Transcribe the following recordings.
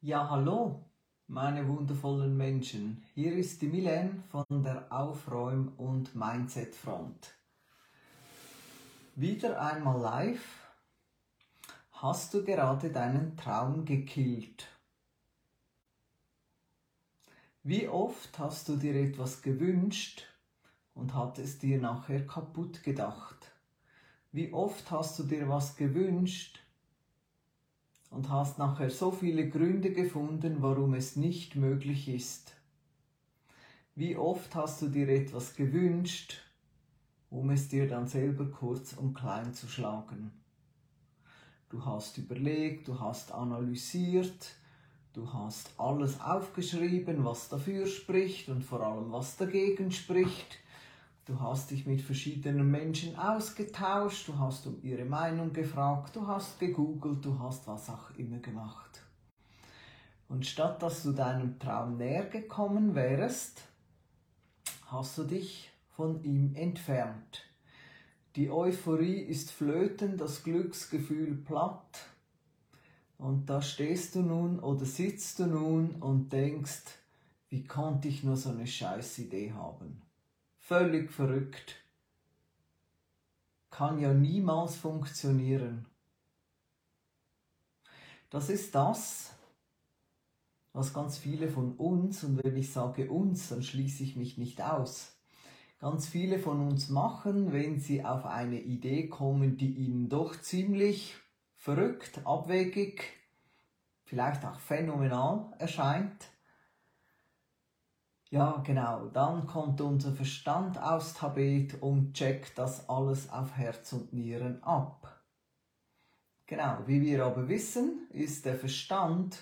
Ja, hallo, meine wundervollen Menschen. Hier ist die Milen von der Aufräum- und Mindset-Front. Wieder einmal live. Hast du gerade deinen Traum gekillt? Wie oft hast du dir etwas gewünscht und hattest dir nachher kaputt gedacht? Wie oft hast du dir was gewünscht und hast nachher so viele Gründe gefunden, warum es nicht möglich ist. Wie oft hast du dir etwas gewünscht, um es dir dann selber kurz und klein zu schlagen. Du hast überlegt, du hast analysiert, du hast alles aufgeschrieben, was dafür spricht und vor allem was dagegen spricht Du hast dich mit verschiedenen Menschen ausgetauscht, du hast um ihre Meinung gefragt, du hast gegoogelt, du hast was auch immer gemacht. Und statt dass du deinem Traum näher gekommen wärst, hast du dich von ihm entfernt. Die Euphorie ist flöten, das Glücksgefühl platt. Und da stehst du nun oder sitzt du nun und denkst, wie konnte ich nur so eine scheiß Idee haben? Völlig verrückt. Kann ja niemals funktionieren. Das ist das, was ganz viele von uns, und wenn ich sage uns, dann schließe ich mich nicht aus, ganz viele von uns machen, wenn sie auf eine Idee kommen, die ihnen doch ziemlich verrückt, abwegig, vielleicht auch phänomenal erscheint, ja, genau. Dann kommt unser Verstand aufs Tabet und checkt das alles auf Herz und Nieren ab. Genau, wie wir aber wissen, ist der Verstand,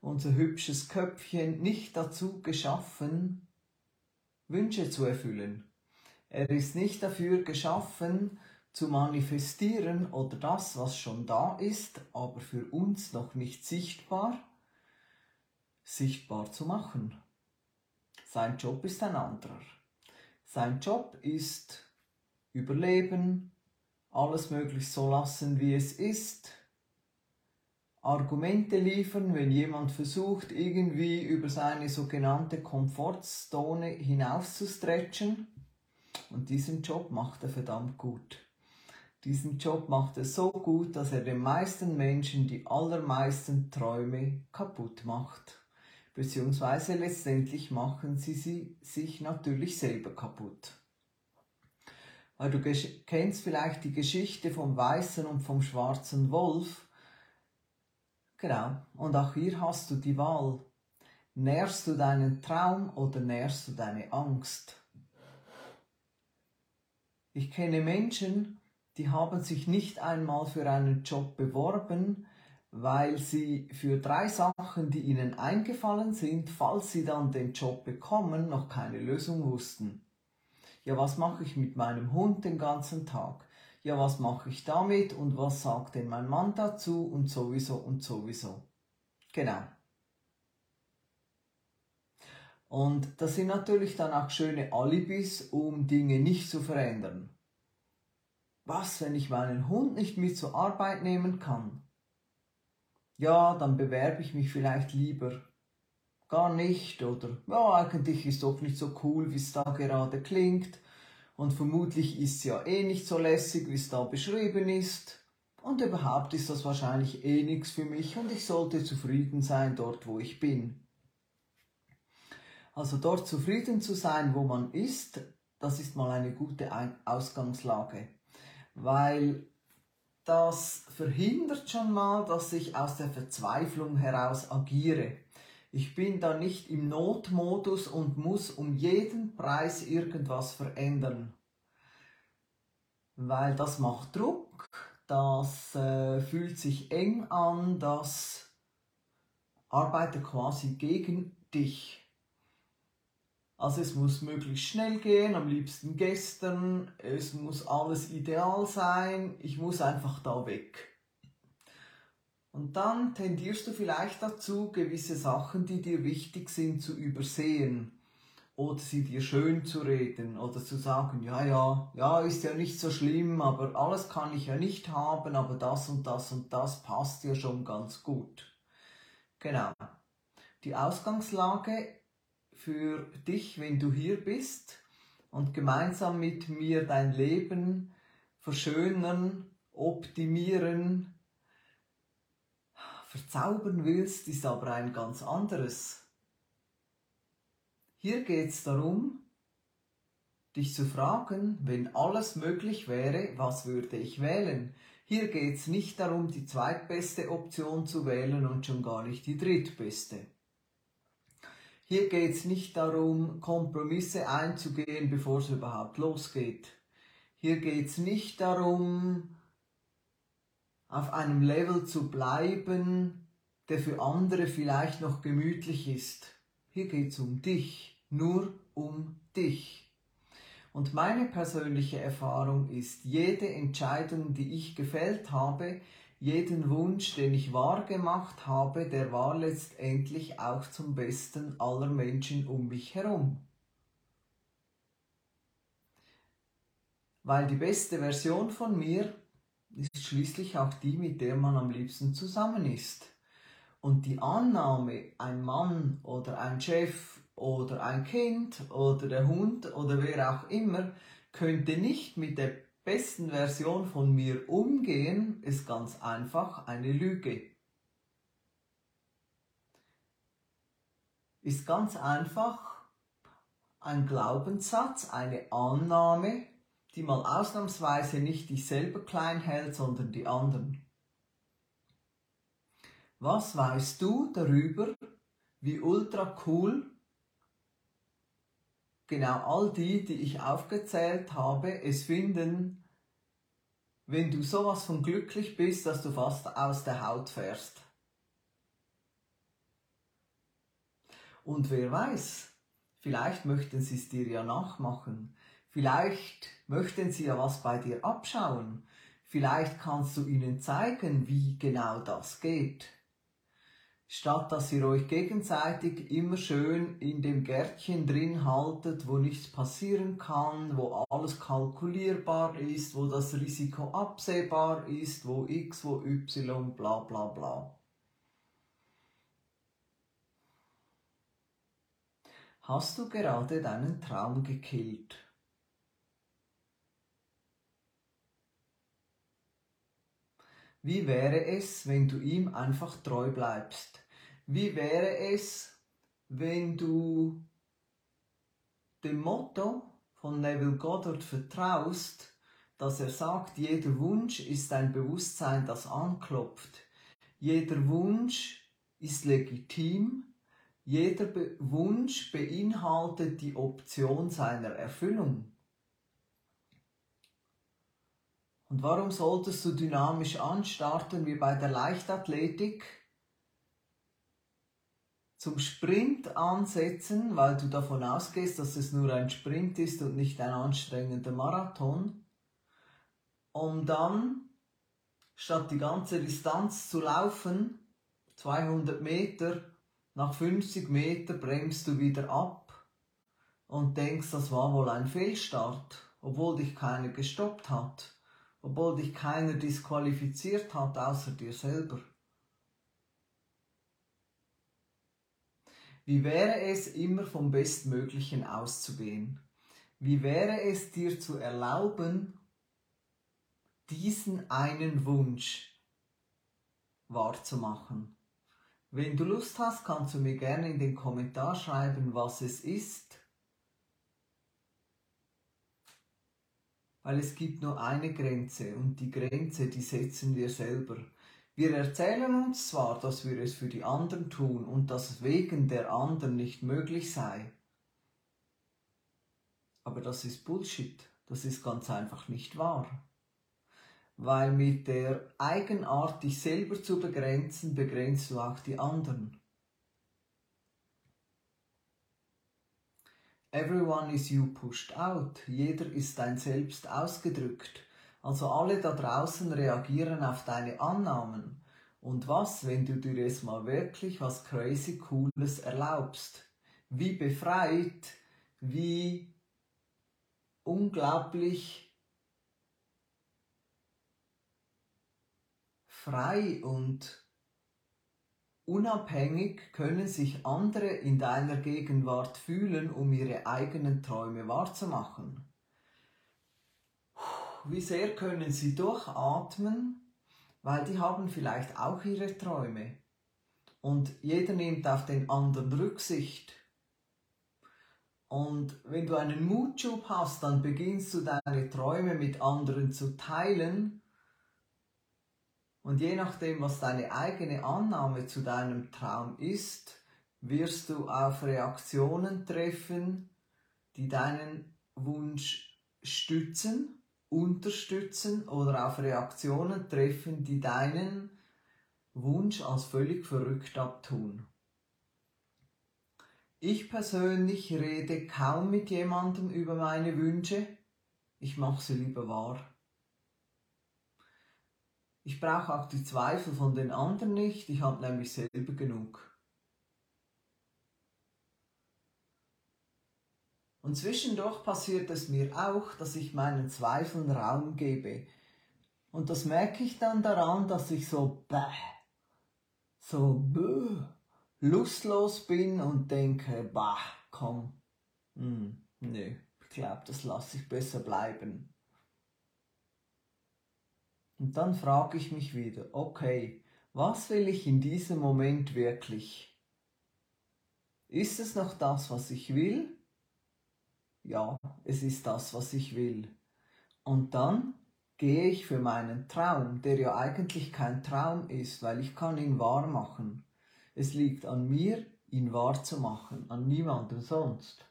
unser hübsches Köpfchen, nicht dazu geschaffen, Wünsche zu erfüllen. Er ist nicht dafür geschaffen, zu manifestieren oder das, was schon da ist, aber für uns noch nicht sichtbar, sichtbar zu machen. Sein Job ist ein anderer. Sein Job ist überleben, alles möglich so lassen, wie es ist, Argumente liefern, wenn jemand versucht, irgendwie über seine sogenannte Komfortzone hinauszustretchen. Und diesen Job macht er verdammt gut. Diesen Job macht er so gut, dass er den meisten Menschen die allermeisten Träume kaputt macht beziehungsweise letztendlich machen sie, sie sich natürlich selber kaputt. Weil du kennst vielleicht die Geschichte vom weißen und vom schwarzen Wolf. Genau, und auch hier hast du die Wahl. Nährst du deinen Traum oder nährst du deine Angst? Ich kenne Menschen, die haben sich nicht einmal für einen Job beworben, weil sie für drei Sachen, die ihnen eingefallen sind, falls sie dann den Job bekommen, noch keine Lösung wussten. Ja, was mache ich mit meinem Hund den ganzen Tag? Ja, was mache ich damit und was sagt denn mein Mann dazu und sowieso und sowieso. Genau. Und das sind natürlich dann auch schöne Alibis, um Dinge nicht zu verändern. Was, wenn ich meinen Hund nicht mit zur Arbeit nehmen kann? Ja, dann bewerbe ich mich vielleicht lieber. Gar nicht oder? Ja, eigentlich ist doch nicht so cool, wie es da gerade klingt. Und vermutlich ist es ja eh nicht so lässig, wie es da beschrieben ist. Und überhaupt ist das wahrscheinlich eh nichts für mich und ich sollte zufrieden sein dort, wo ich bin. Also dort zufrieden zu sein, wo man ist, das ist mal eine gute Ausgangslage, weil das verhindert schon mal, dass ich aus der Verzweiflung heraus agiere. Ich bin da nicht im Notmodus und muss um jeden Preis irgendwas verändern. Weil das macht Druck, das äh, fühlt sich eng an, das arbeitet quasi gegen dich. Also es muss möglichst schnell gehen, am liebsten gestern, es muss alles ideal sein, ich muss einfach da weg. Und dann tendierst du vielleicht dazu, gewisse Sachen, die dir wichtig sind, zu übersehen oder sie dir schön zu reden oder zu sagen, ja, ja, ja, ist ja nicht so schlimm, aber alles kann ich ja nicht haben, aber das und das und das passt ja schon ganz gut. Genau. Die Ausgangslage für dich, wenn du hier bist und gemeinsam mit mir dein Leben verschönern, optimieren, verzaubern willst, ist aber ein ganz anderes. Hier geht es darum, dich zu fragen, wenn alles möglich wäre, was würde ich wählen? Hier geht es nicht darum, die zweitbeste Option zu wählen und schon gar nicht die drittbeste. Hier geht es nicht darum, Kompromisse einzugehen, bevor es überhaupt losgeht. Hier geht es nicht darum, auf einem Level zu bleiben, der für andere vielleicht noch gemütlich ist. Hier geht es um dich, nur um dich. Und meine persönliche Erfahrung ist, jede Entscheidung, die ich gefällt habe, jeden Wunsch, den ich wahrgemacht habe, der war letztendlich auch zum Besten aller Menschen um mich herum. Weil die beste Version von mir ist schließlich auch die, mit der man am liebsten zusammen ist. Und die Annahme, ein Mann oder ein Chef oder ein Kind oder der Hund oder wer auch immer könnte nicht mit der besten Version von mir umgehen, ist ganz einfach eine Lüge. Ist ganz einfach ein Glaubenssatz, eine Annahme, die mal ausnahmsweise nicht dich selber klein hält, sondern die anderen. Was weißt du darüber, wie ultra cool genau all die, die ich aufgezählt habe, es finden, wenn du sowas von glücklich bist, dass du fast aus der Haut fährst. Und wer weiß, vielleicht möchten sie es dir ja nachmachen. Vielleicht möchten sie ja was bei dir abschauen. Vielleicht kannst du ihnen zeigen, wie genau das geht statt dass ihr euch gegenseitig immer schön in dem Gärtchen drin haltet, wo nichts passieren kann, wo alles kalkulierbar ist, wo das Risiko absehbar ist, wo x, wo y, bla bla bla. Hast du gerade deinen Traum gekillt? Wie wäre es, wenn du ihm einfach treu bleibst? Wie wäre es, wenn du dem Motto von Neville Goddard vertraust, dass er sagt, jeder Wunsch ist ein Bewusstsein, das anklopft. Jeder Wunsch ist legitim. Jeder Be Wunsch beinhaltet die Option seiner Erfüllung. Und warum solltest du dynamisch anstarten wie bei der Leichtathletik? Zum Sprint ansetzen, weil du davon ausgehst, dass es nur ein Sprint ist und nicht ein anstrengender Marathon. Um dann, statt die ganze Distanz zu laufen, 200 Meter, nach 50 Meter bremst du wieder ab und denkst, das war wohl ein Fehlstart, obwohl dich keiner gestoppt hat obwohl dich keiner disqualifiziert hat außer dir selber. Wie wäre es immer vom Bestmöglichen auszugehen? Wie wäre es dir zu erlauben, diesen einen Wunsch wahrzumachen? Wenn du Lust hast, kannst du mir gerne in den Kommentar schreiben, was es ist weil es gibt nur eine Grenze und die Grenze, die setzen wir selber. Wir erzählen uns zwar, dass wir es für die anderen tun und dass es wegen der anderen nicht möglich sei, aber das ist Bullshit, das ist ganz einfach nicht wahr. Weil mit der Eigenart, dich selber zu begrenzen, begrenzt du auch die anderen. Everyone is you pushed out. Jeder ist dein Selbst ausgedrückt. Also alle da draußen reagieren auf deine Annahmen. Und was, wenn du dir jetzt mal wirklich was crazy Cooles erlaubst? Wie befreit, wie unglaublich frei und unabhängig können sich andere in deiner Gegenwart fühlen, um ihre eigenen Träume wahrzumachen. Wie sehr können sie durchatmen, weil die haben vielleicht auch ihre Träume. Und jeder nimmt auf den anderen Rücksicht. Und wenn du einen Mutschub hast, dann beginnst du deine Träume mit anderen zu teilen. Und je nachdem, was deine eigene Annahme zu deinem Traum ist, wirst du auf Reaktionen treffen, die deinen Wunsch stützen, unterstützen oder auf Reaktionen treffen, die deinen Wunsch als völlig verrückt abtun. Ich persönlich rede kaum mit jemandem über meine Wünsche, ich mache sie lieber wahr. Ich brauche auch die Zweifel von den anderen nicht, ich habe nämlich selber genug. Und zwischendurch passiert es mir auch, dass ich meinen Zweifeln Raum gebe. Und das merke ich dann daran, dass ich so bäh, so bäh, lustlos bin und denke, bah, komm, hm, nö, ich glaube, das lasse ich besser bleiben. Und dann frage ich mich wieder, okay, was will ich in diesem Moment wirklich? Ist es noch das, was ich will? Ja, es ist das, was ich will. Und dann gehe ich für meinen Traum, der ja eigentlich kein Traum ist, weil ich kann ihn wahr machen. Es liegt an mir, ihn wahr zu machen, an niemandem sonst.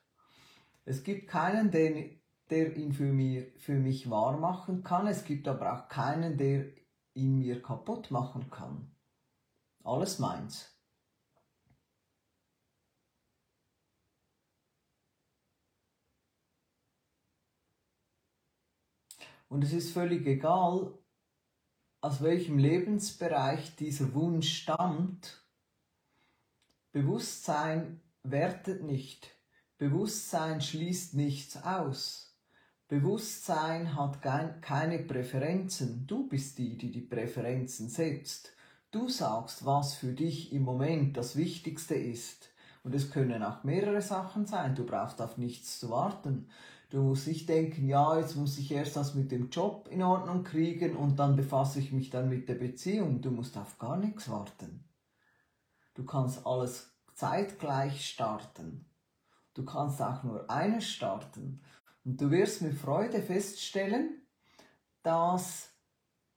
Es gibt keinen, der, der ihn für, mir, für mich wahr machen kann, es gibt aber auch keinen, der ihn mir kaputt machen kann. Alles meins. Und es ist völlig egal, aus welchem Lebensbereich dieser Wunsch stammt, Bewusstsein wertet nicht. Bewusstsein schließt nichts aus. Bewusstsein hat keine Präferenzen. Du bist die, die die Präferenzen setzt. Du sagst, was für dich im Moment das Wichtigste ist. Und es können auch mehrere Sachen sein. Du brauchst auf nichts zu warten. Du musst nicht denken, ja, jetzt muss ich erst das mit dem Job in Ordnung kriegen und dann befasse ich mich dann mit der Beziehung. Du musst auf gar nichts warten. Du kannst alles zeitgleich starten. Du kannst auch nur eines starten. Und du wirst mit Freude feststellen, dass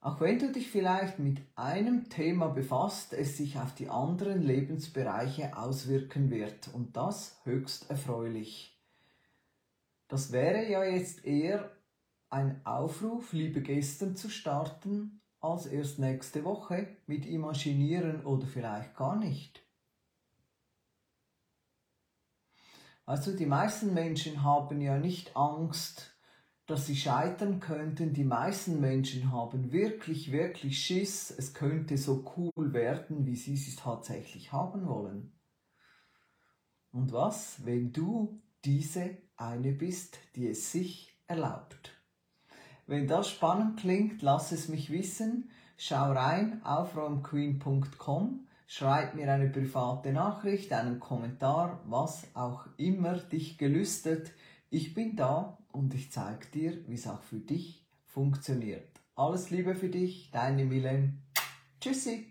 auch wenn du dich vielleicht mit einem Thema befasst, es sich auf die anderen Lebensbereiche auswirken wird. Und das höchst erfreulich. Das wäre ja jetzt eher ein Aufruf, liebe Gäste zu starten, als erst nächste Woche mit Imaginieren oder vielleicht gar nicht. Also die meisten Menschen haben ja nicht Angst, dass sie scheitern könnten. Die meisten Menschen haben wirklich, wirklich Schiss, es könnte so cool werden, wie sie es tatsächlich haben wollen. Und was, wenn du diese eine bist, die es sich erlaubt? Wenn das spannend klingt, lass es mich wissen. Schau rein auf romqueen.com, schreib mir eine private Nachricht, einen Kommentar, was auch immer dich gelüstet. Ich bin da und ich zeige dir, wie es auch für dich funktioniert. Alles Liebe für dich, deine Milen. Tschüssi!